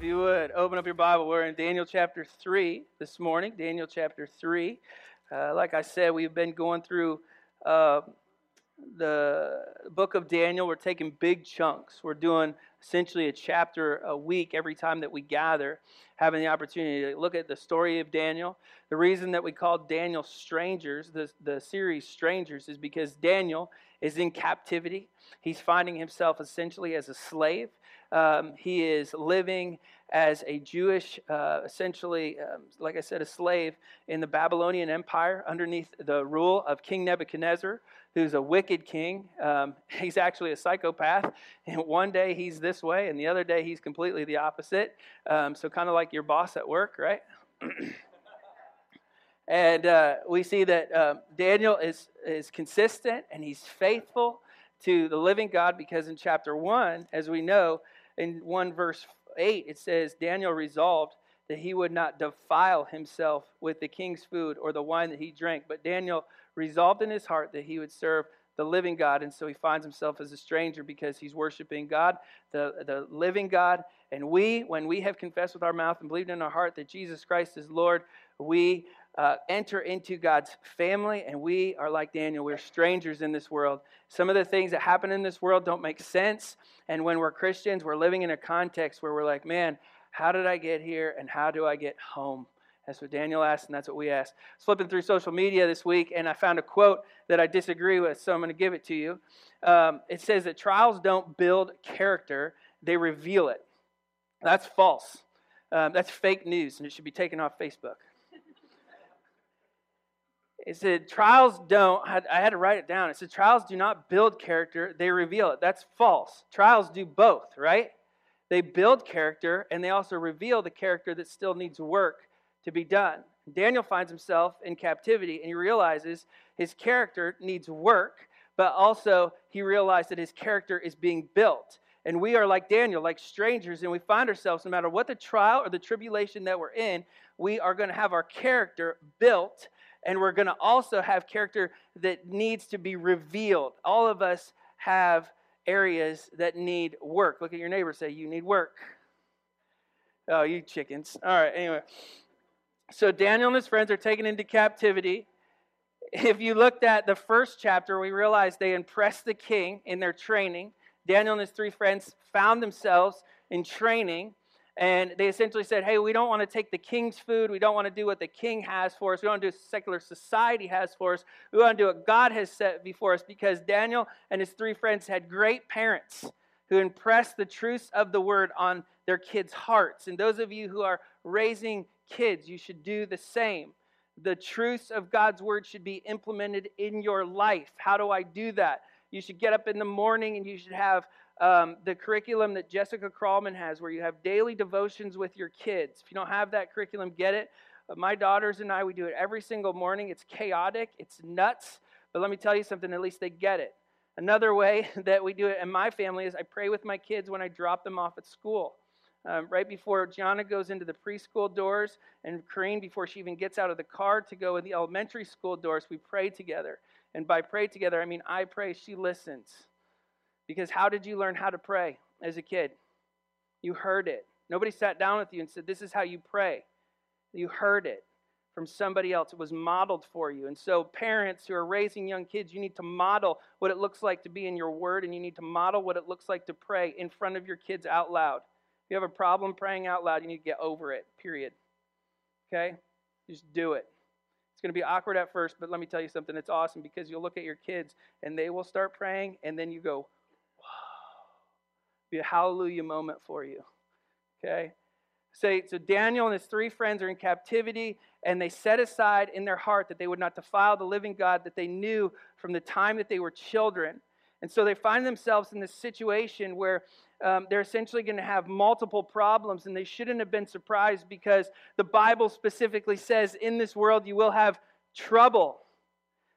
If you would open up your Bible, we're in Daniel chapter 3 this morning. Daniel chapter 3. Uh, like I said, we've been going through uh, the book of Daniel. We're taking big chunks. We're doing essentially a chapter a week every time that we gather, having the opportunity to look at the story of Daniel. The reason that we call Daniel Strangers, the, the series Strangers, is because Daniel is in captivity. He's finding himself essentially as a slave. Um, he is living as a Jewish, uh, essentially, um, like I said, a slave in the Babylonian Empire underneath the rule of King Nebuchadnezzar, who's a wicked king. Um, he's actually a psychopath. And one day he's this way, and the other day he's completely the opposite. Um, so, kind of like your boss at work, right? and uh, we see that um, Daniel is, is consistent and he's faithful to the living God because in chapter 1, as we know, in 1 verse 8, it says, Daniel resolved that he would not defile himself with the king's food or the wine that he drank. But Daniel resolved in his heart that he would serve the living God. And so he finds himself as a stranger because he's worshiping God, the, the living God. And we, when we have confessed with our mouth and believed in our heart that Jesus Christ is Lord, we uh, enter into God's family, and we are like Daniel. We're strangers in this world. Some of the things that happen in this world don't make sense. And when we're Christians, we're living in a context where we're like, man, how did I get here, and how do I get home? That's what Daniel asked, and that's what we asked. Flipping through social media this week, and I found a quote that I disagree with, so I'm going to give it to you. Um, it says that trials don't build character, they reveal it. That's false. Um, that's fake news, and it should be taken off Facebook. It said, trials don't, I had to write it down. It said, trials do not build character, they reveal it. That's false. Trials do both, right? They build character and they also reveal the character that still needs work to be done. Daniel finds himself in captivity and he realizes his character needs work, but also he realized that his character is being built. And we are like Daniel, like strangers, and we find ourselves, no matter what the trial or the tribulation that we're in, we are going to have our character built and we're going to also have character that needs to be revealed. All of us have areas that need work. Look at your neighbor, say, You need work. Oh, you chickens. All right, anyway. So Daniel and his friends are taken into captivity. If you looked at the first chapter, we realize they impressed the king in their training. Daniel and his three friends found themselves in training and they essentially said, hey, we don't want to take the king's food. We don't want to do what the king has for us. We don't do what secular society has for us. We want to do what God has set before us because Daniel and his three friends had great parents who impressed the truths of the word on their kids' hearts. And those of you who are raising kids, you should do the same. The truths of God's word should be implemented in your life. How do I do that? You should get up in the morning and you should have um, the curriculum that Jessica Krallman has, where you have daily devotions with your kids. If you don't have that curriculum, get it. Uh, my daughters and I, we do it every single morning. It's chaotic, it's nuts, but let me tell you something, at least they get it. Another way that we do it in my family is I pray with my kids when I drop them off at school. Um, right before Gianna goes into the preschool doors and Corrine before she even gets out of the car to go in the elementary school doors, we pray together. And by pray together, I mean I pray, she listens. Because how did you learn how to pray as a kid? You heard it. Nobody sat down with you and said, This is how you pray. You heard it from somebody else. It was modeled for you. And so, parents who are raising young kids, you need to model what it looks like to be in your word, and you need to model what it looks like to pray in front of your kids out loud. If you have a problem praying out loud, you need to get over it, period. Okay? Just do it. It's going to be awkward at first, but let me tell you something. It's awesome because you'll look at your kids and they will start praying, and then you go, be a hallelujah moment for you. Okay? Say, so Daniel and his three friends are in captivity, and they set aside in their heart that they would not defile the living God that they knew from the time that they were children. And so they find themselves in this situation where um, they're essentially going to have multiple problems, and they shouldn't have been surprised because the Bible specifically says, In this world you will have trouble.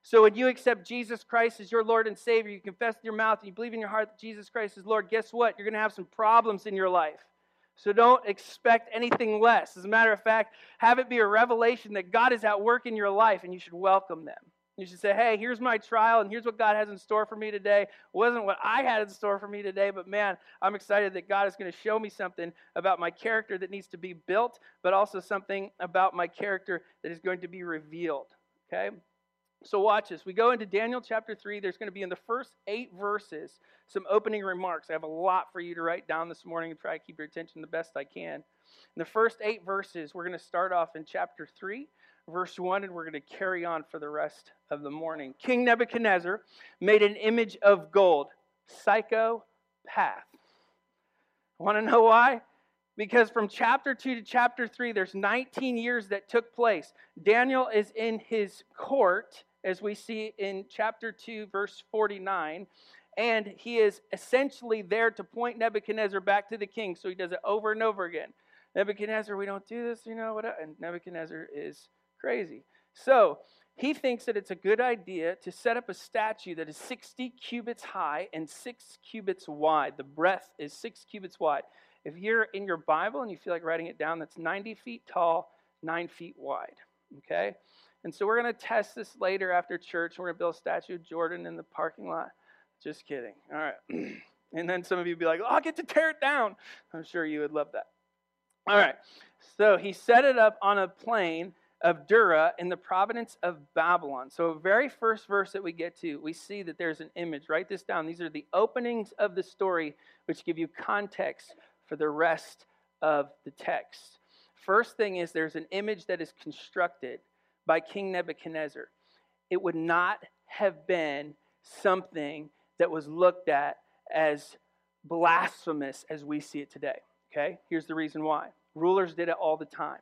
So, when you accept Jesus Christ as your Lord and Savior, you confess with your mouth, and you believe in your heart that Jesus Christ is Lord, guess what? You're going to have some problems in your life. So don't expect anything less. As a matter of fact, have it be a revelation that God is at work in your life and you should welcome them. You should say, hey, here's my trial and here's what God has in store for me today. It wasn't what I had in store for me today, but man, I'm excited that God is going to show me something about my character that needs to be built, but also something about my character that is going to be revealed. Okay? So watch this. We go into Daniel chapter 3. There's going to be in the first eight verses some opening remarks. I have a lot for you to write down this morning and try to keep your attention the best I can. In the first eight verses, we're going to start off in chapter 3 verse 1, and we're going to carry on for the rest of the morning. King Nebuchadnezzar made an image of gold, psychopath. Want to know why? Because from chapter 2 to chapter 3, there's 19 years that took place. Daniel is in his court, as we see in chapter 2, verse 49, and he is essentially there to point Nebuchadnezzar back to the king. So he does it over and over again. Nebuchadnezzar, we don't do this, you know what? And Nebuchadnezzar is Crazy. So he thinks that it's a good idea to set up a statue that is 60 cubits high and six cubits wide. The breadth is six cubits wide. If you're in your Bible and you feel like writing it down, that's 90 feet tall, nine feet wide. Okay? And so we're going to test this later after church. We're going to build a statue of Jordan in the parking lot. Just kidding. All right. and then some of you be like, oh, I'll get to tear it down. I'm sure you would love that. All right. So he set it up on a plain of Dura in the province of Babylon. So, very first verse that we get to, we see that there's an image. Write this down. These are the openings of the story, which give you context for the rest of the text. First thing is there's an image that is constructed by King Nebuchadnezzar. It would not have been something that was looked at as blasphemous as we see it today. Okay? Here's the reason why. Rulers did it all the time.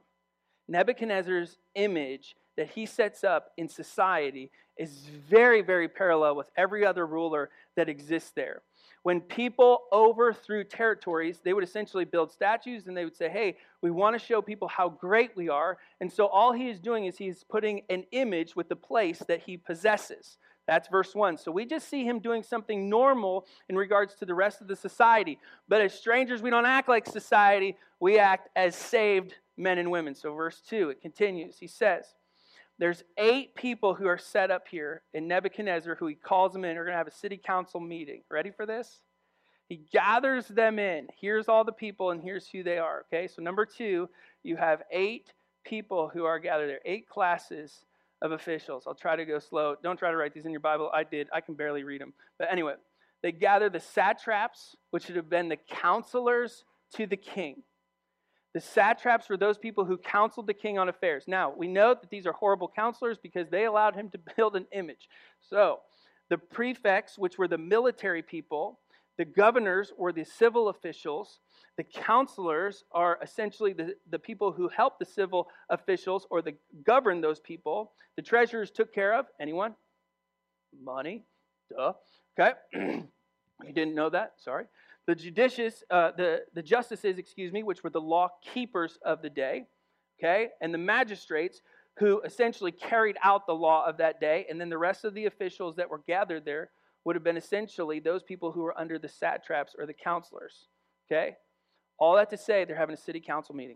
Nebuchadnezzar's image that he sets up in society is very, very parallel with every other ruler that exists there. When people overthrew territories, they would essentially build statues and they would say, Hey, we want to show people how great we are. And so all he is doing is he's putting an image with the place that he possesses. That's verse 1. So we just see him doing something normal in regards to the rest of the society. But as strangers, we don't act like society, we act as saved men and women. So, verse 2, it continues. He says, There's eight people who are set up here in Nebuchadnezzar who he calls them in. We're going to have a city council meeting. Ready for this? He gathers them in. Here's all the people, and here's who they are. Okay, so number two, you have eight people who are gathered there, eight classes of officials. I'll try to go slow. Don't try to write these in your Bible. I did. I can barely read them. But anyway, they gather the satraps, which would have been the counselors to the king. The satraps were those people who counseled the king on affairs. Now, we know that these are horrible counselors because they allowed him to build an image. So, the prefects, which were the military people, the governors were the civil officials, the counselors are essentially the, the people who help the civil officials or the govern those people. The treasurers took care of anyone? Money. Duh. Okay. you didn't know that? Sorry. The judicious, uh, the, the justices, excuse me, which were the law keepers of the day, okay, and the magistrates who essentially carried out the law of that day, and then the rest of the officials that were gathered there would have been essentially those people who were under the satraps or the counselors, okay? All that to say, they're having a city council meeting.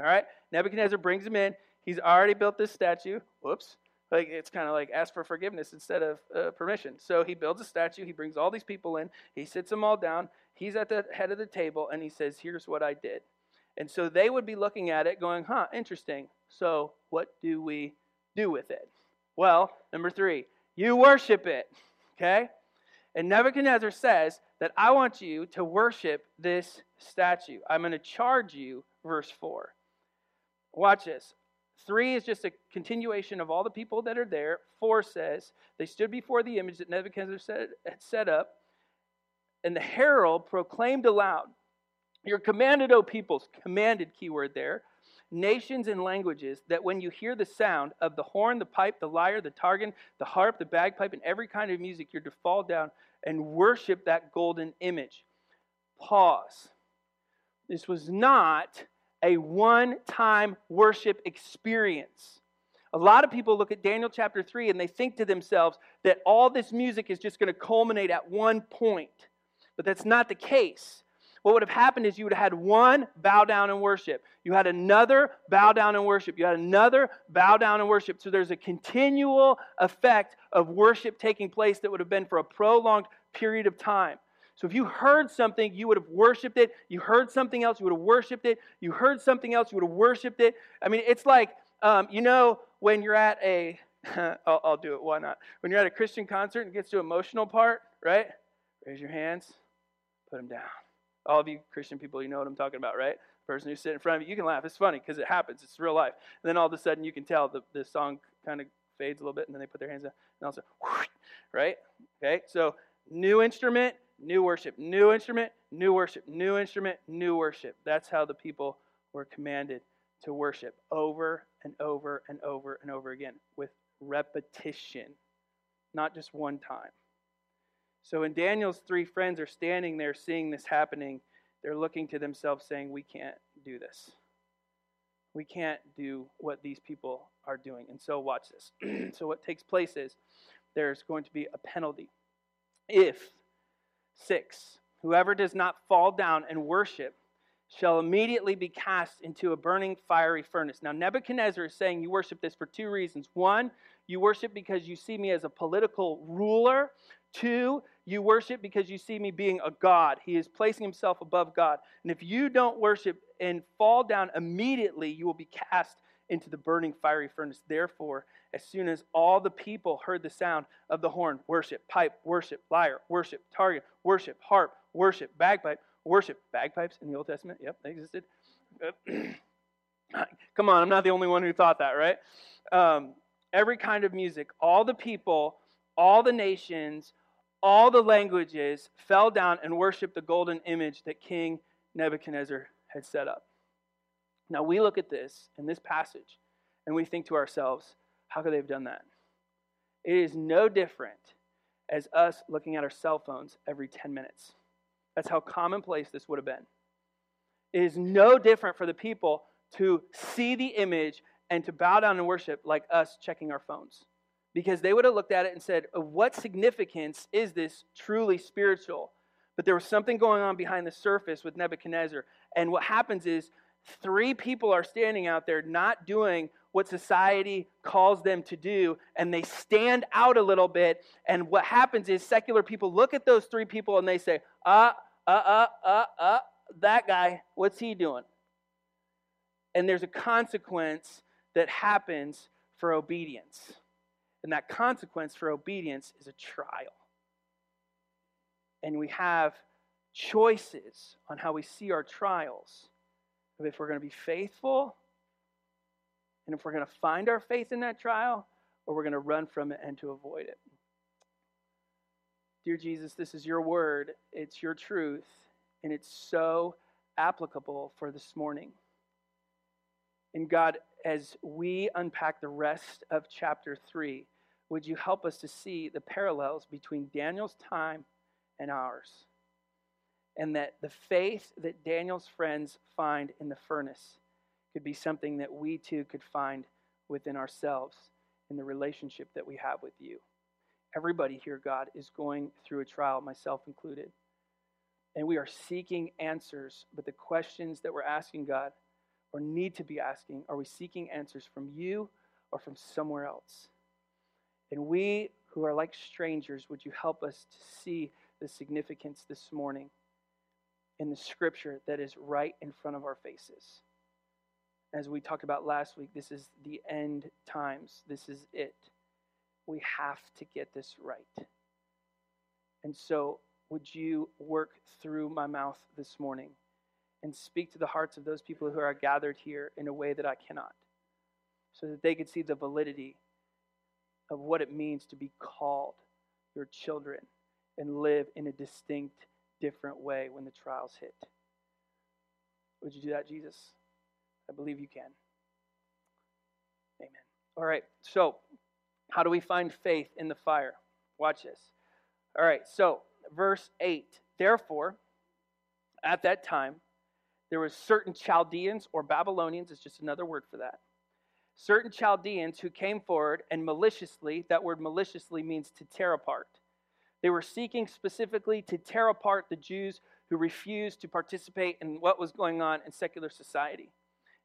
All right? Nebuchadnezzar brings them in. He's already built this statue. Whoops. Like it's kind of like ask for forgiveness instead of uh, permission. So he builds a statue. He brings all these people in. He sits them all down. He's at the head of the table, and he says, "Here's what I did." And so they would be looking at it, going, "Huh, interesting. So what do we do with it?" Well, number three, you worship it. Okay. And Nebuchadnezzar says that I want you to worship this statue. I'm going to charge you, verse 4. Watch this. Three is just a continuation of all the people that are there. Four says, They stood before the image that Nebuchadnezzar had set up, and the herald proclaimed aloud, You're commanded, O peoples, commanded keyword there, nations and languages, that when you hear the sound of the horn, the pipe, the lyre, the trigon, the harp, the bagpipe, and every kind of music, you're to fall down and worship that golden image. pause. This was not a one time worship experience. A lot of people look at Daniel chapter 3 and they think to themselves that all this music is just going to culminate at one point. But that's not the case. What would have happened is you would have had one bow down and worship. You had another bow down and worship. You had another bow down and worship. So there's a continual effect of worship taking place that would have been for a prolonged period of time. So if you heard something, you would have worshiped it. You heard something else, you would have worshiped it. You heard something else, you would have worshiped it. I mean, it's like, um, you know, when you're at a, I'll, I'll do it, why not? When you're at a Christian concert and it gets to emotional part, right? Raise your hands, put them down. All of you Christian people, you know what I'm talking about, right? The person who's sitting in front of you, you can laugh. It's funny because it happens. It's real life. And then all of a sudden, you can tell the, the song kind of fades a little bit, and then they put their hands down, and also, right? Okay, so new instrument, new worship, new instrument, new worship, new instrument, new worship. That's how the people were commanded to worship over and over and over and over again with repetition, not just one time. So when Daniel's three friends are standing there seeing this happening, they're looking to themselves saying, We can't do this. We can't do what these people are doing. And so, watch this. so, what takes place is there's going to be a penalty. If, six, whoever does not fall down and worship shall immediately be cast into a burning fiery furnace. Now, Nebuchadnezzar is saying you worship this for two reasons. One, you worship because you see me as a political ruler. Two, you worship because you see me being a God. He is placing himself above God. And if you don't worship and fall down immediately, you will be cast into the burning fiery furnace. Therefore, as soon as all the people heard the sound of the horn, worship, pipe, worship, lyre, worship, target, worship, harp, worship, bagpipe, worship, bagpipes in the Old Testament. Yep, they existed. Come on, I'm not the only one who thought that, right? Um, every kind of music, all the people, all the nations, all the languages fell down and worshiped the golden image that King Nebuchadnezzar had set up. Now we look at this in this passage and we think to ourselves, how could they have done that? It is no different as us looking at our cell phones every 10 minutes. That's how commonplace this would have been. It is no different for the people to see the image and to bow down and worship like us checking our phones because they would have looked at it and said, Of What significance is this truly spiritual? But there was something going on behind the surface with Nebuchadnezzar. And what happens is, three people are standing out there not doing what society calls them to do, and they stand out a little bit. And what happens is, secular people look at those three people and they say, Uh, uh, uh, uh, uh, that guy, what's he doing? And there's a consequence that happens for obedience. And that consequence for obedience is a trial. And we have choices on how we see our trials if we're going to be faithful and if we're going to find our faith in that trial or we're going to run from it and to avoid it. Dear Jesus, this is your word, it's your truth, and it's so applicable for this morning. And God, as we unpack the rest of chapter 3, would you help us to see the parallels between Daniel's time and ours? And that the faith that Daniel's friends find in the furnace could be something that we too could find within ourselves in the relationship that we have with you. Everybody here, God, is going through a trial, myself included. And we are seeking answers, but the questions that we're asking, God, or need to be asking, are we seeking answers from you or from somewhere else? And we who are like strangers, would you help us to see the significance this morning in the scripture that is right in front of our faces? As we talked about last week, this is the end times. This is it. We have to get this right. And so, would you work through my mouth this morning and speak to the hearts of those people who are gathered here in a way that I cannot, so that they could see the validity of what it means to be called your children and live in a distinct, different way when the trials hit. Would you do that, Jesus? I believe you can. Amen. All right, so how do we find faith in the fire? Watch this. All right, so verse 8. Therefore, at that time, there were certain Chaldeans or Babylonians, it's just another word for that. Certain Chaldeans who came forward and maliciously, that word maliciously means to tear apart. They were seeking specifically to tear apart the Jews who refused to participate in what was going on in secular society.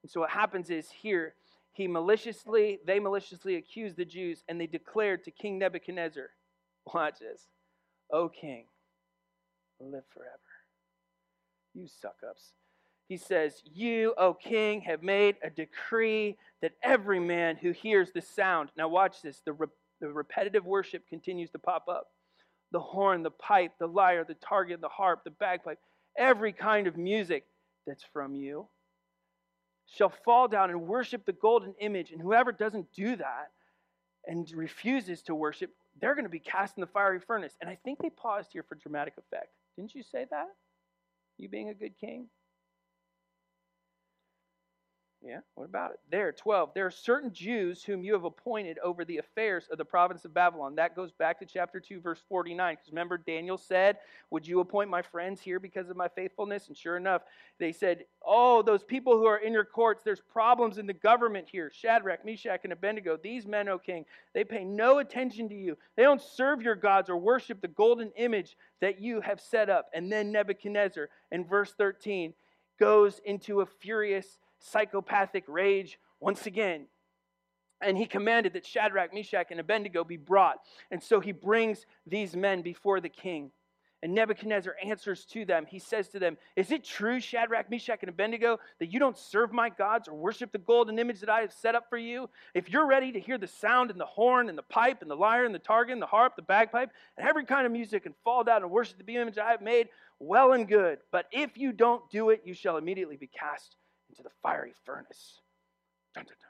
And so what happens is here, he maliciously, they maliciously accused the Jews and they declared to King Nebuchadnezzar, watch this, O king, live forever. You suck ups. He says, You, O king, have made a decree that every man who hears the sound, now watch this, the, re- the repetitive worship continues to pop up. The horn, the pipe, the lyre, the target, the harp, the bagpipe, every kind of music that's from you shall fall down and worship the golden image. And whoever doesn't do that and refuses to worship, they're going to be cast in the fiery furnace. And I think they paused here for dramatic effect. Didn't you say that? You being a good king? Yeah, what about it? There, 12. There are certain Jews whom you have appointed over the affairs of the province of Babylon. That goes back to chapter 2, verse 49. Because remember, Daniel said, Would you appoint my friends here because of my faithfulness? And sure enough, they said, Oh, those people who are in your courts, there's problems in the government here. Shadrach, Meshach, and Abednego, these men, O king, they pay no attention to you. They don't serve your gods or worship the golden image that you have set up. And then Nebuchadnezzar, in verse 13, goes into a furious psychopathic rage once again. And he commanded that Shadrach, Meshach, and Abednego be brought. And so he brings these men before the king. And Nebuchadnezzar answers to them. He says to them, Is it true, Shadrach, Meshach, and Abednego, that you don't serve my gods or worship the golden image that I have set up for you? If you're ready to hear the sound and the horn and the pipe and the lyre and the target and the harp, the bagpipe, and every kind of music and fall down and worship the image I have made, well and good. But if you don't do it, you shall immediately be cast into the fiery furnace. Dun, dun, dun.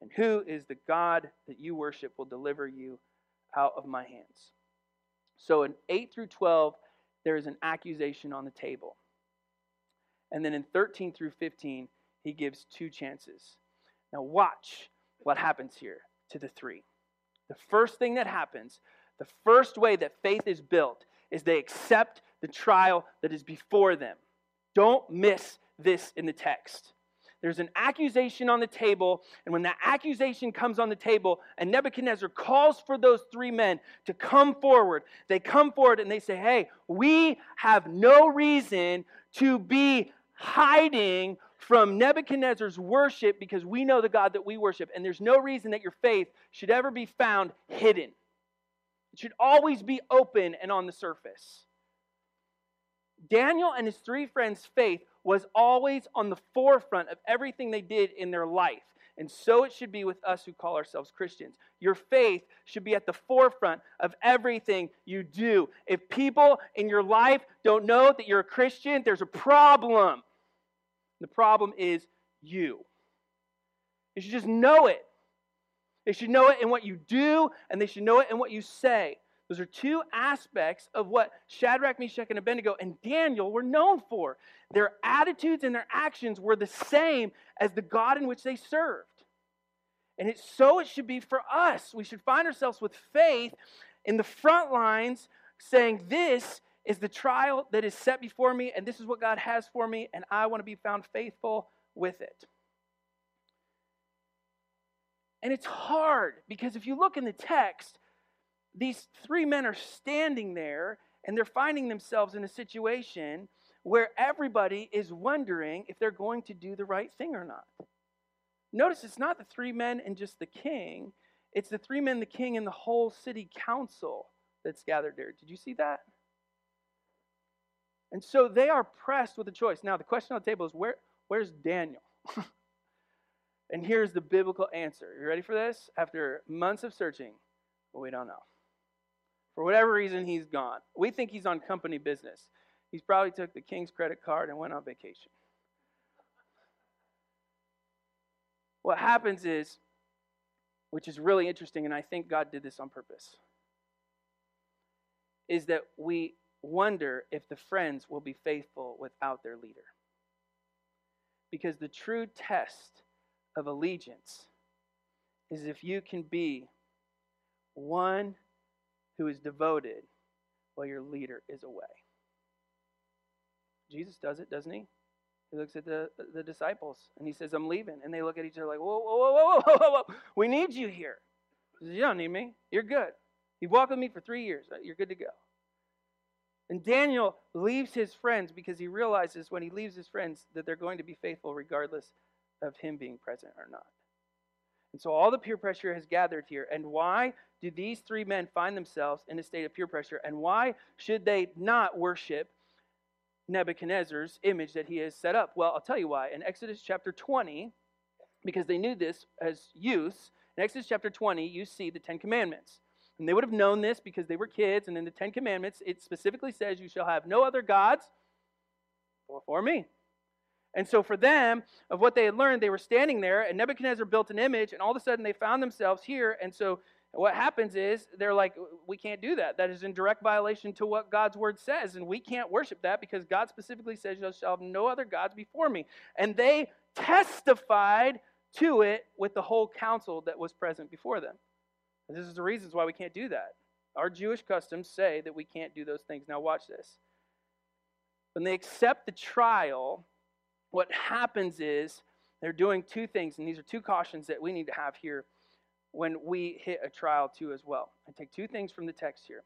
And who is the God that you worship will deliver you out of my hands? So in 8 through 12, there is an accusation on the table. And then in 13 through 15, he gives two chances. Now, watch what happens here to the three. The first thing that happens, the first way that faith is built, is they accept the trial that is before them. Don't miss this in the text. There's an accusation on the table, and when that accusation comes on the table, and Nebuchadnezzar calls for those three men to come forward, they come forward and they say, Hey, we have no reason to be hiding from Nebuchadnezzar's worship because we know the God that we worship, and there's no reason that your faith should ever be found hidden. It should always be open and on the surface. Daniel and his three friends' faith was always on the forefront of everything they did in their life. And so it should be with us who call ourselves Christians. Your faith should be at the forefront of everything you do. If people in your life don't know that you're a Christian, there's a problem. The problem is you. They should just know it. They should know it in what you do, and they should know it in what you say. Those are two aspects of what Shadrach, Meshach, and Abednego and Daniel were known for. Their attitudes and their actions were the same as the God in which they served. And it's so it should be for us. We should find ourselves with faith in the front lines saying, This is the trial that is set before me, and this is what God has for me, and I want to be found faithful with it. And it's hard because if you look in the text, these three men are standing there and they're finding themselves in a situation where everybody is wondering if they're going to do the right thing or not. Notice it's not the three men and just the king, it's the three men, the king, and the whole city council that's gathered there. Did you see that? And so they are pressed with a choice. Now, the question on the table is where, where's Daniel? and here's the biblical answer. You ready for this? After months of searching, well, we don't know. For whatever reason, he's gone. We think he's on company business. He's probably took the king's credit card and went on vacation. What happens is, which is really interesting, and I think God did this on purpose, is that we wonder if the friends will be faithful without their leader. Because the true test of allegiance is if you can be one who is devoted while your leader is away. Jesus does it, doesn't he? He looks at the, the disciples and he says, I'm leaving. And they look at each other like, whoa, whoa, whoa, whoa, whoa, whoa, whoa. We need you here. He says, You don't need me. You're good. You've walked with me for three years. You're good to go. And Daniel leaves his friends because he realizes when he leaves his friends that they're going to be faithful regardless of him being present or not. And so all the peer pressure has gathered here. And why do these three men find themselves in a state of peer pressure? And why should they not worship Nebuchadnezzar's image that he has set up? Well, I'll tell you why. In Exodus chapter 20, because they knew this as youths, in Exodus chapter 20, you see the Ten Commandments. And they would have known this because they were kids. And in the Ten Commandments, it specifically says, You shall have no other gods before me. And so, for them, of what they had learned, they were standing there, and Nebuchadnezzar built an image, and all of a sudden they found themselves here. And so, what happens is they're like, we can't do that. That is in direct violation to what God's word says, and we can't worship that because God specifically says, You shall have no other gods before me. And they testified to it with the whole council that was present before them. And this is the reasons why we can't do that. Our Jewish customs say that we can't do those things. Now, watch this. When they accept the trial, what happens is they're doing two things, and these are two cautions that we need to have here when we hit a trial too as well. I take two things from the text here.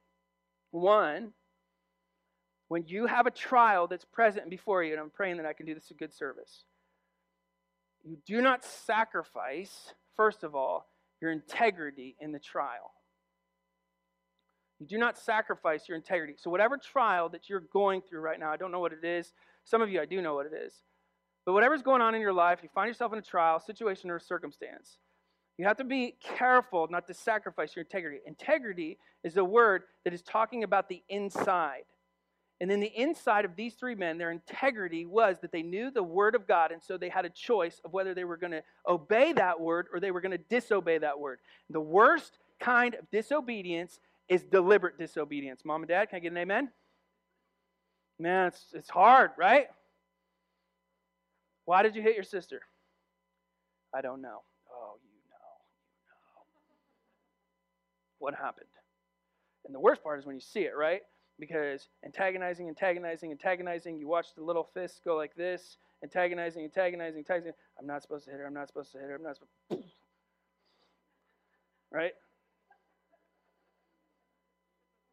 One, when you have a trial that's present before you, and I'm praying that I can do this a good service, you do not sacrifice, first of all, your integrity in the trial. You do not sacrifice your integrity. So, whatever trial that you're going through right now, I don't know what it is. Some of you, I do know what it is. But whatever's going on in your life, you find yourself in a trial, situation, or circumstance. You have to be careful not to sacrifice your integrity. Integrity is a word that is talking about the inside. And in the inside of these three men, their integrity was that they knew the word of God, and so they had a choice of whether they were going to obey that word or they were going to disobey that word. The worst kind of disobedience is deliberate disobedience. Mom and dad, can I get an amen? Man, it's, it's hard, right? Why did you hit your sister? I don't know. Oh, you know. You know. What happened? And the worst part is when you see it, right? because antagonizing, antagonizing, antagonizing, you watch the little fists go like this, antagonizing, antagonizing, antagonizing. I'm not supposed to hit her, I'm not supposed to hit her, I'm not supposed to. Right?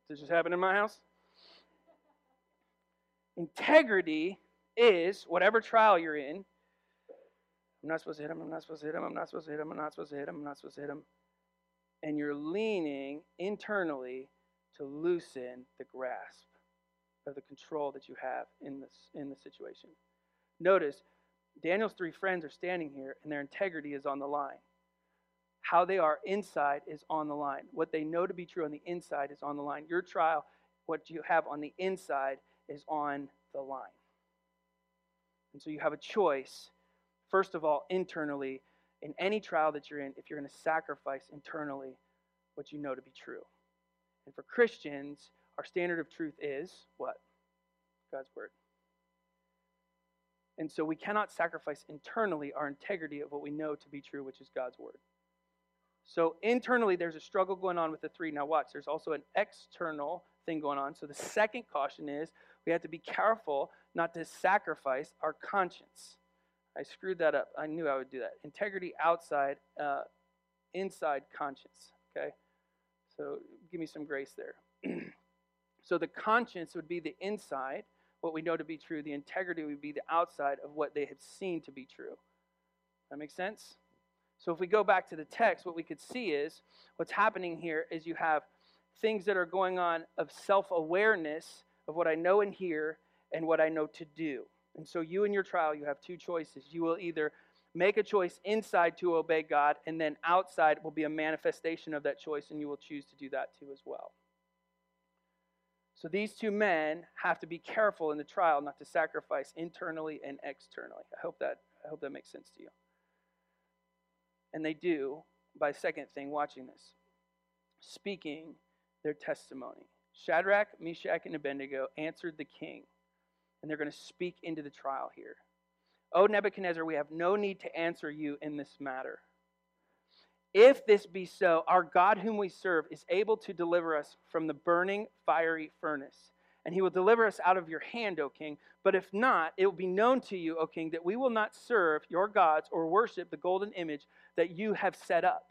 This just happen in my house? Integrity is whatever trial you're in. I'm not supposed to hit him, I'm not supposed to hit him, I'm not supposed to hit him, I'm not supposed to hit him, I'm not supposed to hit him. And you're leaning internally to loosen the grasp of the control that you have in this in the situation. Notice Daniel's three friends are standing here and their integrity is on the line. How they are inside is on the line. What they know to be true on the inside is on the line. Your trial, what you have on the inside is on the line. And so you have a choice, first of all, internally, in any trial that you're in, if you're going to sacrifice internally what you know to be true. And for Christians, our standard of truth is what? God's Word. And so we cannot sacrifice internally our integrity of what we know to be true, which is God's Word. So internally, there's a struggle going on with the three. Now, watch, there's also an external thing going on. So the second caution is we have to be careful not to sacrifice our conscience. I screwed that up. I knew I would do that. Integrity outside, uh, inside conscience. Okay? So give me some grace there. so the conscience would be the inside, what we know to be true. The integrity would be the outside of what they have seen to be true. That makes sense? So if we go back to the text, what we could see is what's happening here is you have things that are going on of self awareness of what I know and hear and what I know to do. And so you in your trial, you have two choices. You will either Make a choice inside to obey God, and then outside will be a manifestation of that choice, and you will choose to do that too as well. So these two men have to be careful in the trial not to sacrifice internally and externally. I hope that I hope that makes sense to you. And they do by second thing watching this. Speaking their testimony. Shadrach, Meshach, and Abednego answered the king, and they're going to speak into the trial here. O Nebuchadnezzar, we have no need to answer you in this matter. If this be so, our God whom we serve is able to deliver us from the burning fiery furnace, and he will deliver us out of your hand, O king. But if not, it will be known to you, O king, that we will not serve your gods or worship the golden image that you have set up.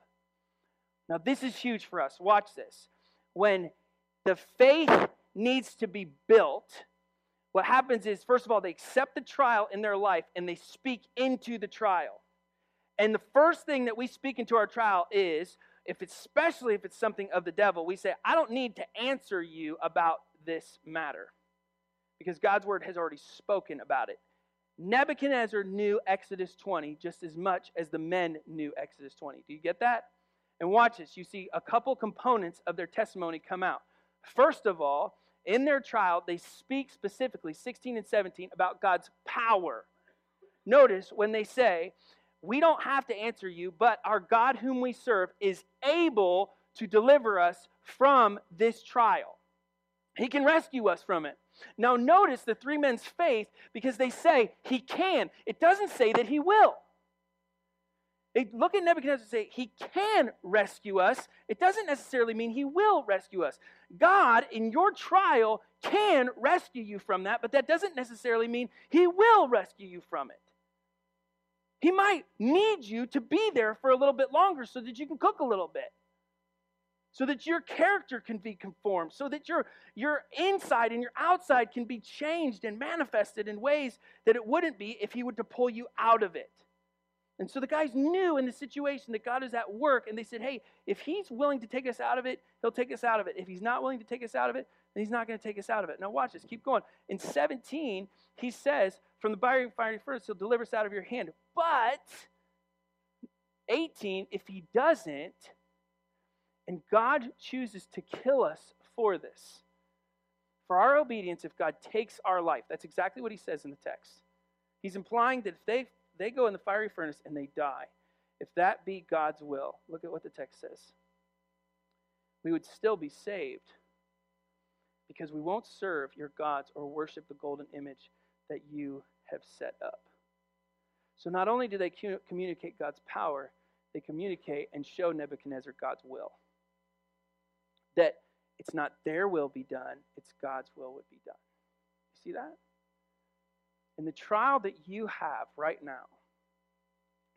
Now, this is huge for us. Watch this. When the faith needs to be built, what happens is, first of all, they accept the trial in their life and they speak into the trial. And the first thing that we speak into our trial is, if it's, especially if it's something of the devil, we say, I don't need to answer you about this matter because God's word has already spoken about it. Nebuchadnezzar knew Exodus 20 just as much as the men knew Exodus 20. Do you get that? And watch this. You see a couple components of their testimony come out. First of all, in their trial, they speak specifically, 16 and 17, about God's power. Notice when they say, We don't have to answer you, but our God whom we serve is able to deliver us from this trial. He can rescue us from it. Now, notice the three men's faith because they say he can. It doesn't say that he will. They look at Nebuchadnezzar and say, He can rescue us. It doesn't necessarily mean He will rescue us. God, in your trial, can rescue you from that, but that doesn't necessarily mean He will rescue you from it. He might need you to be there for a little bit longer so that you can cook a little bit so that your character can be conformed, so that your, your inside and your outside can be changed and manifested in ways that it wouldn't be if he were to pull you out of it. And so the guys knew in the situation that God is at work, and they said, hey, if he's willing to take us out of it, he'll take us out of it. If he's not willing to take us out of it, then he's not going to take us out of it. Now, watch this, keep going. In 17, he says, from the fiery, fiery furnace, he'll deliver us out of your hand. But, 18, if he doesn't, and God chooses to kill us for this. For our obedience, if God takes our life, that's exactly what he says in the text. He's implying that if they, they go in the fiery furnace and they die, if that be God's will, look at what the text says. We would still be saved because we won't serve your gods or worship the golden image that you have set up. So not only do they communicate God's power, they communicate and show Nebuchadnezzar God's will that it's not their will be done, it's God's will would be done. You see that? In the trial that you have right now,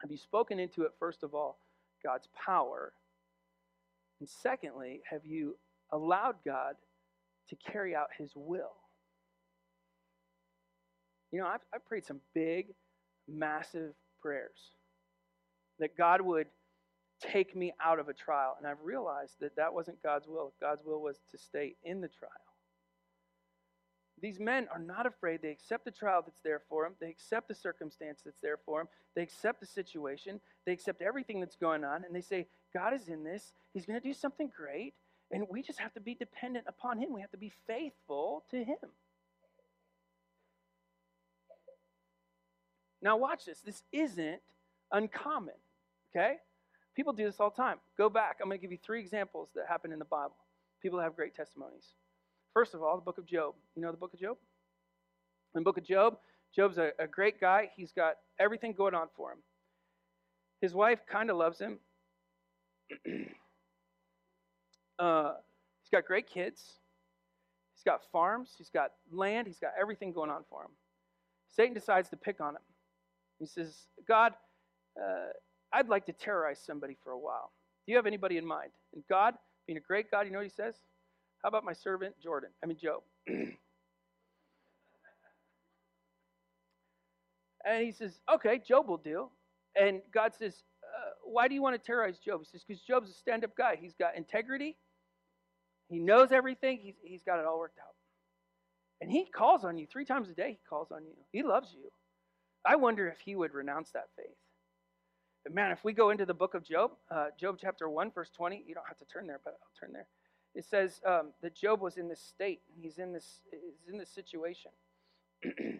have you spoken into it, first of all, God's power? And secondly, have you allowed God to carry out his will? You know, I've, I've prayed some big, massive prayers that God would take me out of a trial. And I've realized that that wasn't God's will. God's will was to stay in the trial. These men are not afraid. They accept the trial that's there for them. They accept the circumstance that's there for them. They accept the situation. They accept everything that's going on. And they say, God is in this. He's going to do something great. And we just have to be dependent upon Him. We have to be faithful to Him. Now, watch this. This isn't uncommon, okay? People do this all the time. Go back. I'm going to give you three examples that happen in the Bible. People have great testimonies. First of all, the book of Job. You know the book of Job? In the book of Job, Job's a, a great guy. He's got everything going on for him. His wife kind of loves him. uh, he's got great kids. He's got farms. He's got land. He's got everything going on for him. Satan decides to pick on him. He says, God, uh, I'd like to terrorize somebody for a while. Do you have anybody in mind? And God, being a great God, you know what he says? How about my servant Jordan? I mean, Job. and he says, okay, Job will do. And God says, uh, why do you want to terrorize Job? He says, because Job's a stand up guy. He's got integrity, he knows everything, he's, he's got it all worked out. And he calls on you three times a day, he calls on you. He loves you. I wonder if he would renounce that faith. But man, if we go into the book of Job, uh, Job chapter 1, verse 20, you don't have to turn there, but I'll turn there. It says um, that Job was in this state. He's in this, he's in this situation. and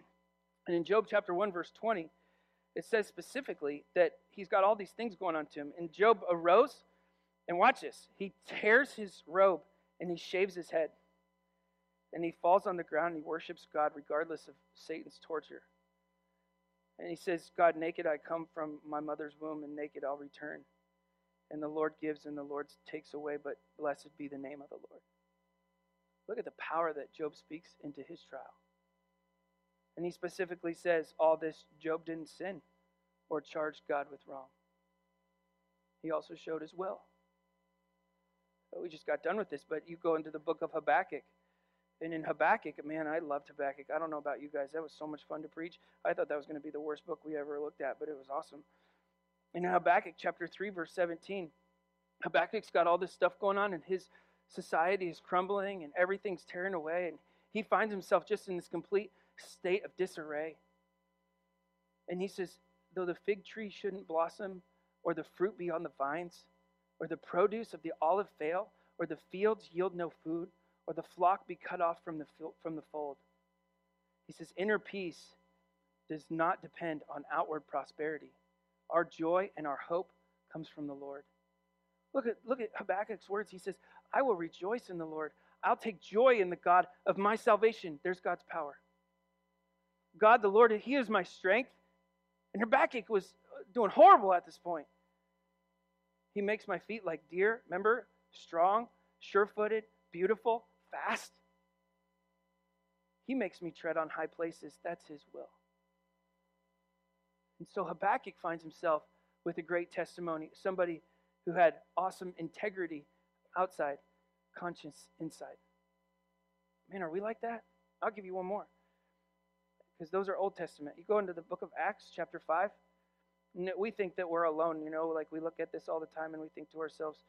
in Job chapter 1, verse 20, it says specifically that he's got all these things going on to him. And Job arose, and watch this. He tears his robe and he shaves his head. And he falls on the ground and he worships God regardless of Satan's torture. And he says, God, naked I come from my mother's womb, and naked I'll return. And the Lord gives and the Lord takes away, but blessed be the name of the Lord. Look at the power that Job speaks into his trial. And he specifically says, All this, Job didn't sin or charge God with wrong. He also showed his will. Oh, we just got done with this, but you go into the book of Habakkuk. And in Habakkuk, man, I loved Habakkuk. I don't know about you guys. That was so much fun to preach. I thought that was going to be the worst book we ever looked at, but it was awesome. In Habakkuk chapter 3, verse 17, Habakkuk's got all this stuff going on, and his society is crumbling, and everything's tearing away. And he finds himself just in this complete state of disarray. And he says, Though the fig tree shouldn't blossom, or the fruit be on the vines, or the produce of the olive fail, or the fields yield no food, or the flock be cut off from the, from the fold. He says, Inner peace does not depend on outward prosperity. Our joy and our hope comes from the Lord. Look at, look at Habakkuk's words. He says, I will rejoice in the Lord. I'll take joy in the God of my salvation. There's God's power. God, the Lord, He is my strength. And Habakkuk was uh, doing horrible at this point. He makes my feet like deer, remember? Strong, sure footed, beautiful, fast. He makes me tread on high places. That's His will. And so Habakkuk finds himself with a great testimony somebody who had awesome integrity outside, conscience inside. Man, are we like that? I'll give you one more because those are Old Testament. You go into the book of Acts, chapter 5, and we think that we're alone, you know, like we look at this all the time and we think to ourselves,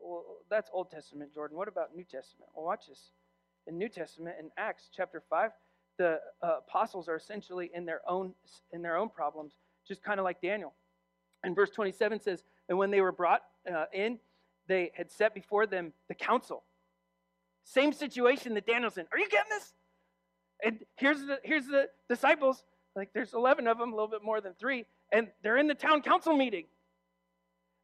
well, that's Old Testament, Jordan. What about New Testament? Well, watch this. In New Testament, in Acts chapter 5, the uh, apostles are essentially in their own in their own problems, just kind of like Daniel. And verse 27 says, "And when they were brought uh, in, they had set before them the council." Same situation that Daniel's in. Are you getting this? And here's the here's the disciples. Like there's 11 of them, a little bit more than three, and they're in the town council meeting.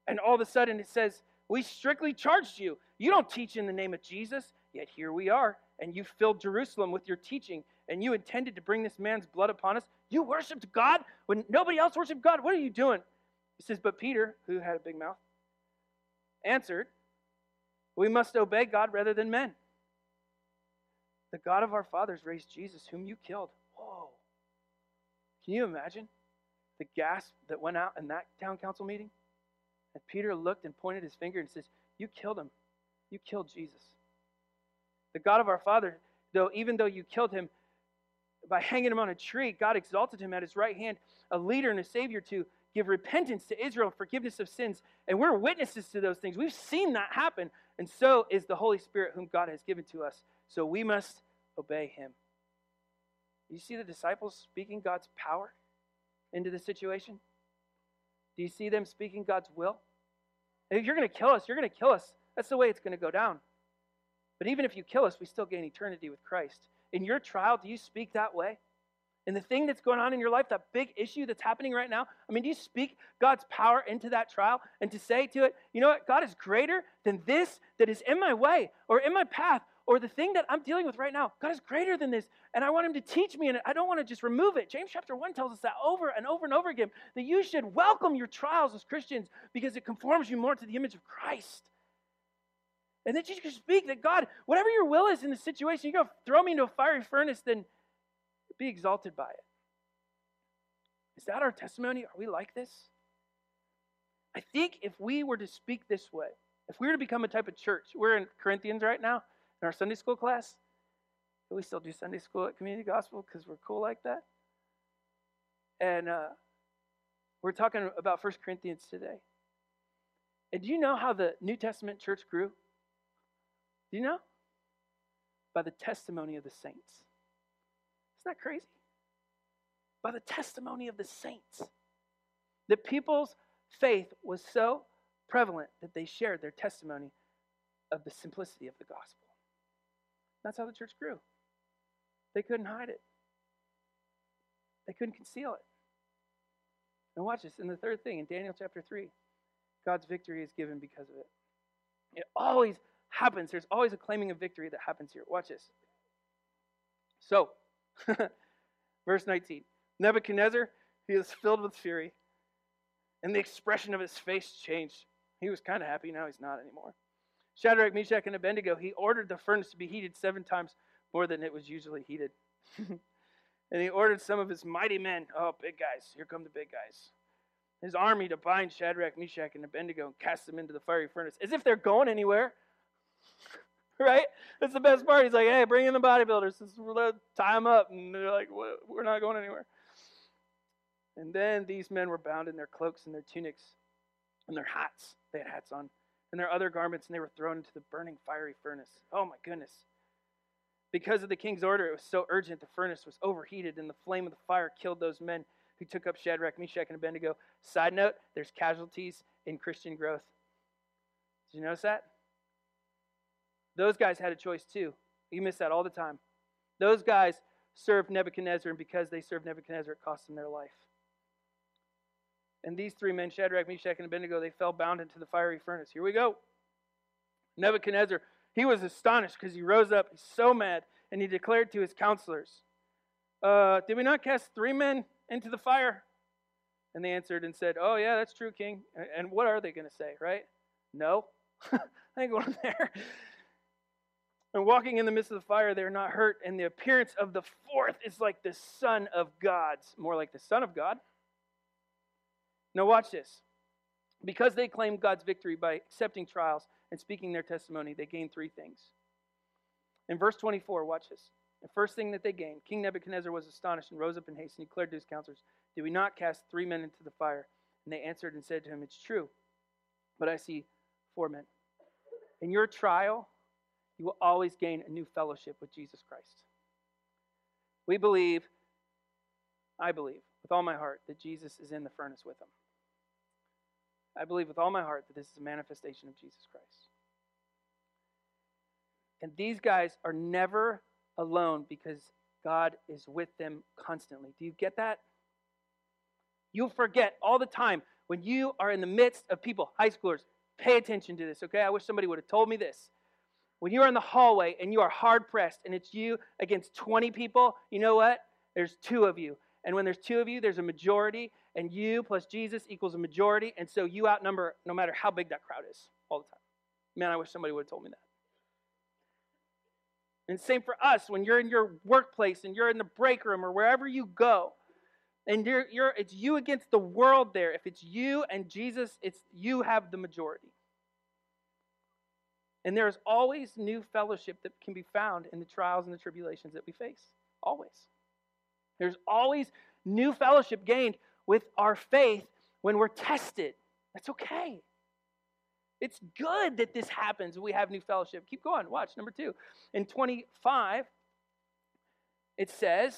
And all of a sudden it says, "We strictly charged you. You don't teach in the name of Jesus, yet here we are, and you filled Jerusalem with your teaching, and you intended to bring this man's blood upon us. You worshipped God when nobody else worshipped God. What are you doing?" He says, "But Peter, who had a big mouth, answered, "We must obey God rather than men." The God of our fathers raised Jesus, whom you killed. Whoa. Can you imagine the gasp that went out in that town council meeting? And Peter looked and pointed his finger and says, You killed him. You killed Jesus. The God of our father, though, even though you killed him by hanging him on a tree, God exalted him at his right hand, a leader and a savior to give repentance to Israel, forgiveness of sins. And we're witnesses to those things. We've seen that happen. And so is the Holy Spirit, whom God has given to us so we must obey him. Do you see the disciples speaking God's power into the situation? Do you see them speaking God's will? if you're going to kill us, you're going to kill us. That's the way it's going to go down. But even if you kill us, we still gain eternity with Christ. In your trial, do you speak that way? And the thing that's going on in your life, that big issue that's happening right now, I mean, do you speak God's power into that trial and to say to it, you know what, God is greater than this that is in my way or in my path or the thing that I'm dealing with right now, God is greater than this, and I want Him to teach me, and I don't want to just remove it. James chapter 1 tells us that over and over and over again that you should welcome your trials as Christians because it conforms you more to the image of Christ. And that you can speak that God, whatever your will is in the situation, you're going to throw me into a fiery furnace, then be exalted by it. Is that our testimony? Are we like this? I think if we were to speak this way, if we were to become a type of church, we're in Corinthians right now in our Sunday school class. We still do Sunday school at Community Gospel because we're cool like that. And uh, we're talking about First Corinthians today. And do you know how the New Testament church grew? Do you know? By the testimony of the saints. Isn't that crazy? By the testimony of the saints. The people's faith was so prevalent that they shared their testimony of the simplicity of the gospel. That's how the church grew. They couldn't hide it, they couldn't conceal it. And watch this. In the third thing, in Daniel chapter 3, God's victory is given because of it. It always happens. There's always a claiming of victory that happens here. Watch this. So, verse 19 Nebuchadnezzar, he was filled with fury, and the expression of his face changed. He was kind of happy, now he's not anymore. Shadrach, Meshach, and Abednego, he ordered the furnace to be heated seven times more than it was usually heated. and he ordered some of his mighty men, oh, big guys, here come the big guys, his army to bind Shadrach, Meshach, and Abednego and cast them into the fiery furnace, as if they're going anywhere. right? That's the best part. He's like, hey, bring in the bodybuilders. Let's tie them up. And they're like, we're not going anywhere. And then these men were bound in their cloaks and their tunics and their hats. They had hats on. And their other garments, and they were thrown into the burning fiery furnace. Oh my goodness. Because of the king's order, it was so urgent, the furnace was overheated, and the flame of the fire killed those men who took up Shadrach, Meshach, and Abednego. Side note, there's casualties in Christian growth. Did you notice that? Those guys had a choice too. You miss that all the time. Those guys served Nebuchadnezzar, and because they served Nebuchadnezzar, it cost them their life. And these three men, Shadrach, Meshach, and Abednego, they fell bound into the fiery furnace. Here we go. Nebuchadnezzar, he was astonished because he rose up, he's so mad, and he declared to his counselors, uh, Did we not cast three men into the fire? And they answered and said, Oh, yeah, that's true, king. And what are they going to say, right? No. I ain't going there. And walking in the midst of the fire, they're not hurt. And the appearance of the fourth is like the Son of God's, more like the Son of God. Now, watch this. Because they claimed God's victory by accepting trials and speaking their testimony, they gained three things. In verse 24, watch this. The first thing that they gained, King Nebuchadnezzar was astonished and rose up in haste and declared to his counselors, Did we not cast three men into the fire? And they answered and said to him, It's true, but I see four men. In your trial, you will always gain a new fellowship with Jesus Christ. We believe, I believe, with all my heart, that Jesus is in the furnace with them. I believe with all my heart that this is a manifestation of Jesus Christ. And these guys are never alone because God is with them constantly. Do you get that? You'll forget all the time when you are in the midst of people, high schoolers, pay attention to this, okay? I wish somebody would have told me this. When you are in the hallway and you are hard pressed and it's you against 20 people, you know what? There's two of you. And when there's two of you, there's a majority, and you plus Jesus equals a majority, and so you outnumber no matter how big that crowd is all the time. Man, I wish somebody would have told me that. And same for us when you're in your workplace and you're in the break room or wherever you go. And you're, you're, it's you against the world there. If it's you and Jesus, it's you have the majority. And there is always new fellowship that can be found in the trials and the tribulations that we face. Always. There's always new fellowship gained with our faith when we're tested. That's okay. It's good that this happens. We have new fellowship. Keep going. Watch number two. In 25, it says,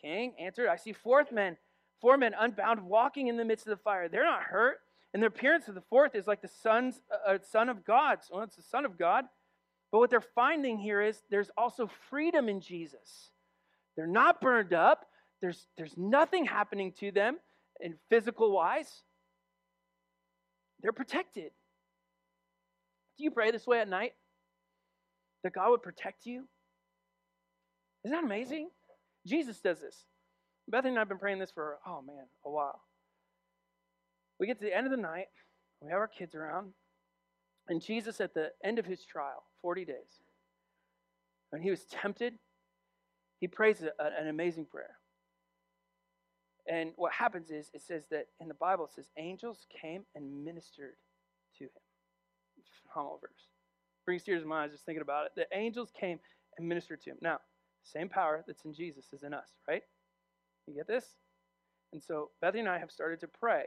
King answered, I see fourth men, four men unbound, walking in the midst of the fire. They're not hurt. And the appearance of the fourth is like the son's, uh, son of God. So it's the son of God. But what they're finding here is there's also freedom in Jesus. They're not burned up. There's, there's nothing happening to them in physical wise. They're protected. Do you pray this way at night? That God would protect you? Isn't that amazing? Jesus does this. Bethany and I have been praying this for, oh man, a while. We get to the end of the night, we have our kids around, and Jesus, at the end of his trial, 40 days, when he was tempted, he prays a, an amazing prayer. And what happens is, it says that in the Bible, it says angels came and ministered to him. Phenomenal verse. Brings tears to my eyes just thinking about it. The angels came and ministered to him. Now, same power that's in Jesus is in us, right? You get this? And so Bethany and I have started to pray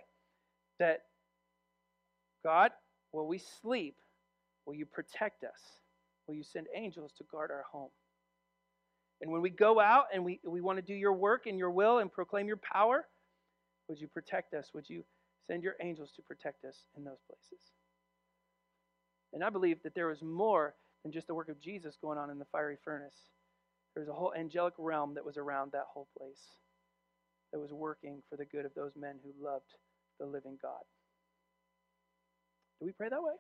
that God, while we sleep, will you protect us? Will you send angels to guard our home? And when we go out and we, we want to do your work and your will and proclaim your power, would you protect us? Would you send your angels to protect us in those places? And I believe that there was more than just the work of Jesus going on in the fiery furnace. There was a whole angelic realm that was around that whole place that was working for the good of those men who loved the living God. Do we pray that way?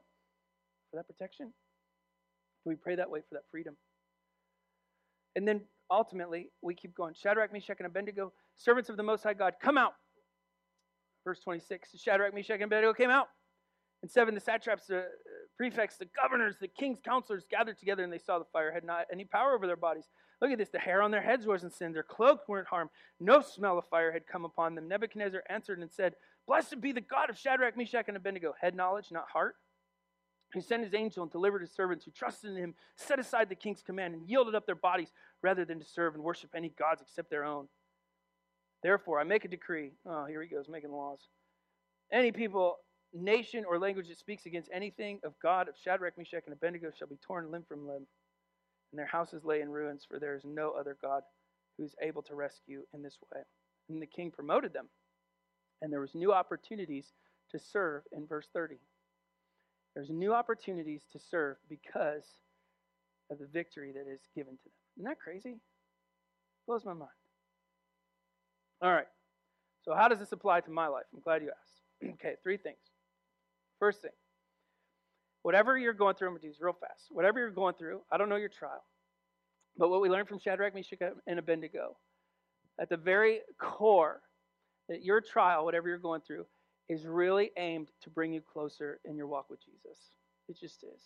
For that protection? Do we pray that way for that freedom? And then ultimately, we keep going. Shadrach, Meshach, and Abednego, servants of the Most High God, come out. Verse 26 Shadrach, Meshach, and Abednego came out. And seven, the satraps, uh, prefects, the governors, the king's counselors gathered together, and they saw the fire had not any power over their bodies. Look at this. The hair on their heads wasn't sin. Their clothes weren't harmed. No smell of fire had come upon them. Nebuchadnezzar answered and said, Blessed be the God of Shadrach, Meshach, and Abednego. Head knowledge, not heart. He sent his angel and delivered his servants who trusted in him, set aside the king's command, and yielded up their bodies rather than to serve and worship any gods except their own. Therefore, I make a decree. Oh, here he goes, making laws. Any people, nation, or language that speaks against anything of God of Shadrach, Meshach, and Abednego shall be torn limb from limb, and their houses lay in ruins, for there is no other God who is able to rescue in this way. And the king promoted them, and there was new opportunities to serve in verse 30. There's new opportunities to serve because of the victory that is given to them. Isn't that crazy? Blows my mind. All right. So, how does this apply to my life? I'm glad you asked. okay, three things. First thing, whatever you're going through, I'm going to do this real fast. Whatever you're going through, I don't know your trial, but what we learned from Shadrach, Meshach, and Abednego, at the very core, that your trial, whatever you're going through, is really aimed to bring you closer in your walk with Jesus. It just is.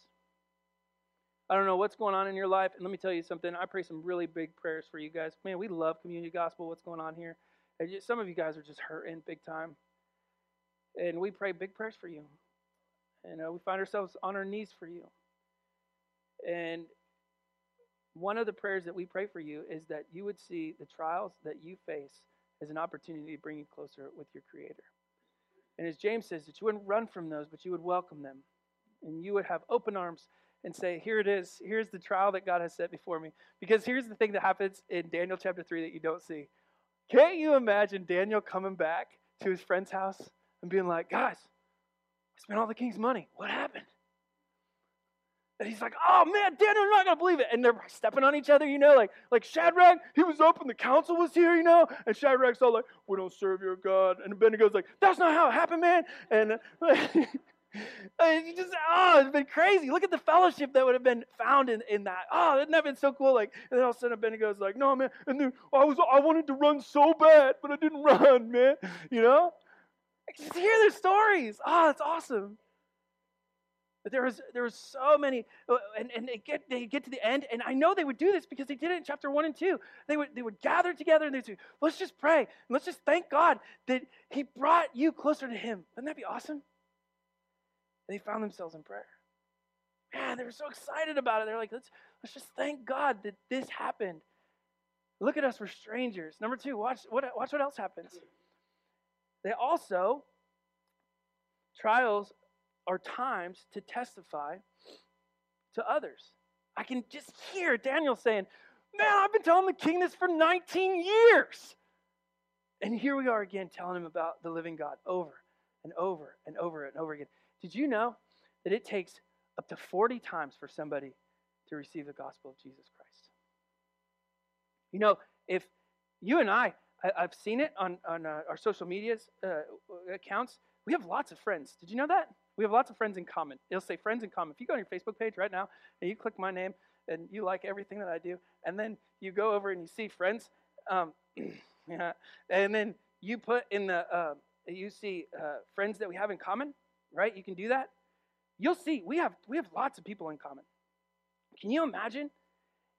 I don't know what's going on in your life, and let me tell you something. I pray some really big prayers for you guys. Man, we love community gospel. What's going on here? Just, some of you guys are just hurting big time. And we pray big prayers for you. And uh, we find ourselves on our knees for you. And one of the prayers that we pray for you is that you would see the trials that you face as an opportunity to bring you closer with your Creator. And as James says, that you wouldn't run from those, but you would welcome them. And you would have open arms and say, Here it is. Here's the trial that God has set before me. Because here's the thing that happens in Daniel chapter 3 that you don't see. Can't you imagine Daniel coming back to his friend's house and being like, guys, spent all the king's money. What happened? And he's like, oh man, Daniel, you're not gonna believe it. And they're stepping on each other, you know, like like Shadrach, he was up and the council was here, you know. And Shadrach's all like, we don't serve your God. And Abednego's like, that's not how it happened, man. And you just oh, it's been crazy. Look at the fellowship that would have been found in, in that. Oh, wouldn't that been so cool? Like, and then all of a sudden Abednego's like, no, man. And then I was I wanted to run so bad, but I didn't run, man. You know? I can just hear their stories. Oh, that's awesome. But there was there was so many, uh, and, and they get they get to the end, and I know they would do this because they did it in chapter one and two. They would they would gather together and they'd say, let's just pray and let's just thank God that He brought you closer to Him. Wouldn't that be awesome? And they found themselves in prayer. Man, they were so excited about it. They're like, let's, let's just thank God that this happened. Look at us, we're strangers. Number two, watch what, watch what else happens. They also, trials are times to testify to others. I can just hear Daniel saying, Man, I've been telling the king this for 19 years. And here we are again telling him about the living God over and over and over and over again. Did you know that it takes up to 40 times for somebody to receive the gospel of Jesus Christ? You know, if you and I, I have seen it on, on uh, our social medias uh, accounts, we have lots of friends. Did you know that? We have lots of friends in common. It'll say friends in common. If you go on your Facebook page right now and you click my name and you like everything that I do, and then you go over and you see friends, um, yeah, and then you put in the, uh, you see uh, friends that we have in common, right? You can do that. You'll see we have we have lots of people in common. Can you imagine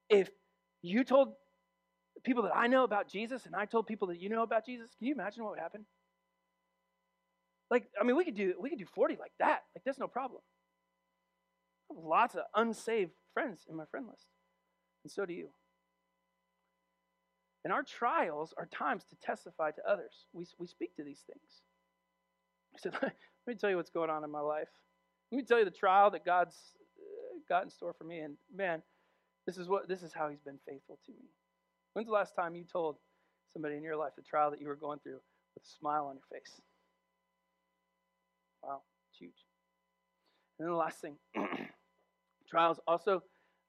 if you told people that I know about Jesus and I told people that you know about Jesus? Can you imagine what would happen? Like, I mean, we could do we could do 40 like that. Like that's no problem. I have lots of unsaved friends in my friend list. And so do you. And our trials are times to testify to others. We, we speak to these things. So let me tell you what's going on in my life. Let me tell you the trial that God's uh, got in store for me. And man, this is what this is how He's been faithful to me. When's the last time you told somebody in your life the trial that you were going through with a smile on your face? Wow, it's huge. And then the last thing trials also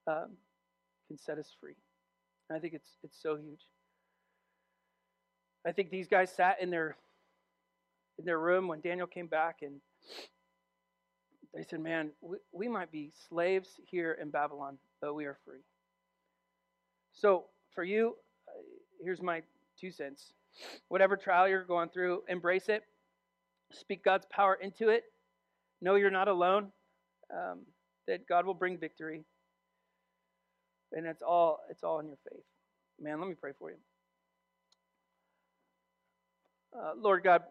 um, can set us free. And I think it's, it's so huge. I think these guys sat in their in their room when Daniel came back and they said, Man, we, we might be slaves here in Babylon, but we are free. So, for you, uh, here's my two cents. Whatever trial you're going through, embrace it. Speak God's power into it. Know you're not alone. um, that God will bring victory, and it's all it's all in your faith. Man, let me pray for you. Uh, Lord God,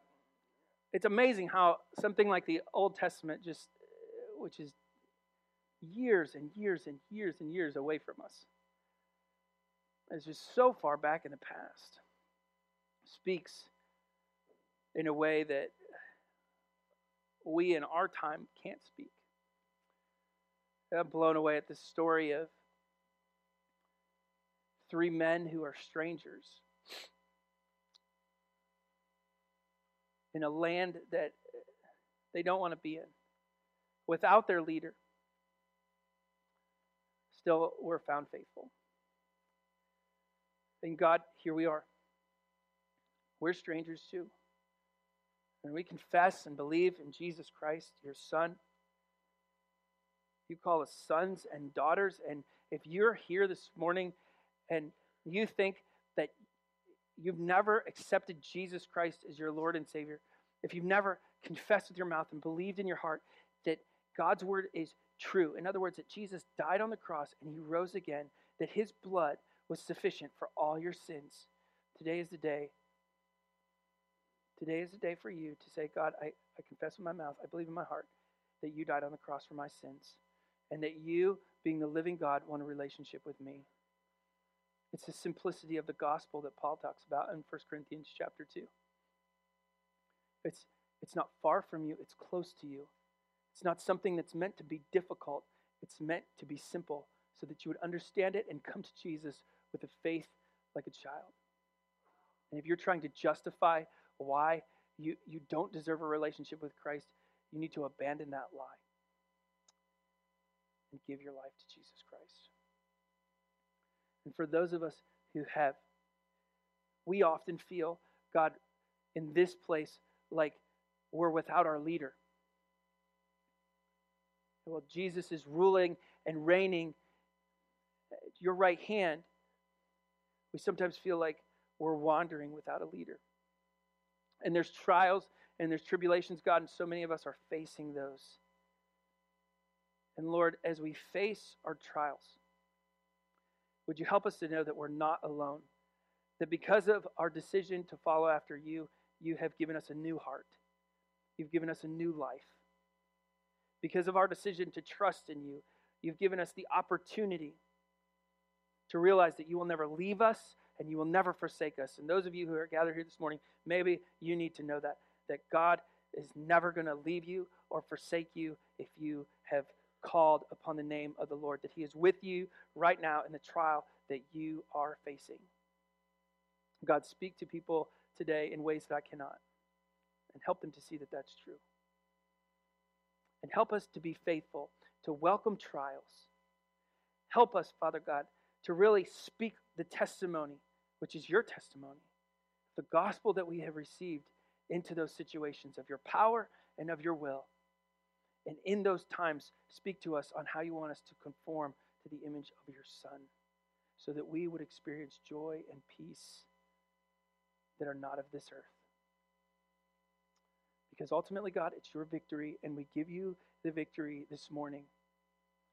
it's amazing how something like the Old Testament, just which is years and years and years and years away from us, is just so far back in the past, speaks in a way that we in our time can't speak. I'm blown away at this story of three men who are strangers in a land that they don't want to be in, without their leader, still were found faithful. And God, here we are. We're strangers too. And we confess and believe in Jesus Christ, your Son. You call us sons and daughters. And if you're here this morning and you think that you've never accepted Jesus Christ as your Lord and Savior, if you've never confessed with your mouth and believed in your heart that God's word is true, in other words, that Jesus died on the cross and he rose again, that his blood was sufficient for all your sins, today is the day. Today is the day for you to say, God, I, I confess with my mouth, I believe in my heart that you died on the cross for my sins, and that you, being the living God, want a relationship with me. It's the simplicity of the gospel that Paul talks about in 1 Corinthians chapter 2. It's, it's not far from you, it's close to you. It's not something that's meant to be difficult, it's meant to be simple so that you would understand it and come to Jesus with a faith like a child. And if you're trying to justify why you, you don't deserve a relationship with Christ, you need to abandon that lie and give your life to Jesus Christ. And for those of us who have, we often feel, God, in this place, like we're without our leader. Well, Jesus is ruling and reigning at your right hand. We sometimes feel like we're wandering without a leader. And there's trials and there's tribulations, God, and so many of us are facing those. And Lord, as we face our trials, would you help us to know that we're not alone? That because of our decision to follow after you, you have given us a new heart. You've given us a new life. Because of our decision to trust in you, you've given us the opportunity to realize that you will never leave us and you will never forsake us. And those of you who are gathered here this morning, maybe you need to know that that God is never going to leave you or forsake you if you have called upon the name of the Lord, that He is with you right now in the trial that you are facing. God, speak to people today in ways that I cannot and help them to see that that's true. And help us to be faithful, to welcome trials. Help us, Father God, to really speak the testimony, which is your testimony, the gospel that we have received into those situations of your power and of your will. And in those times, speak to us on how you want us to conform to the image of your Son so that we would experience joy and peace that are not of this earth. Because ultimately, God, it's your victory, and we give you the victory this morning.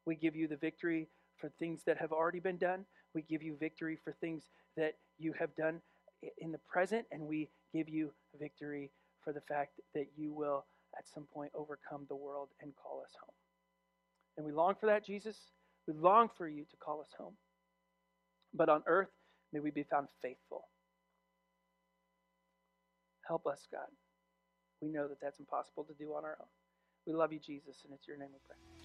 We give you the victory for things that have already been done. We give you victory for things that you have done in the present, and we give you victory for the fact that you will at some point overcome the world and call us home. And we long for that, Jesus. We long for you to call us home. But on earth, may we be found faithful. Help us, God. We know that that's impossible to do on our own. We love you, Jesus, and it's your name we pray.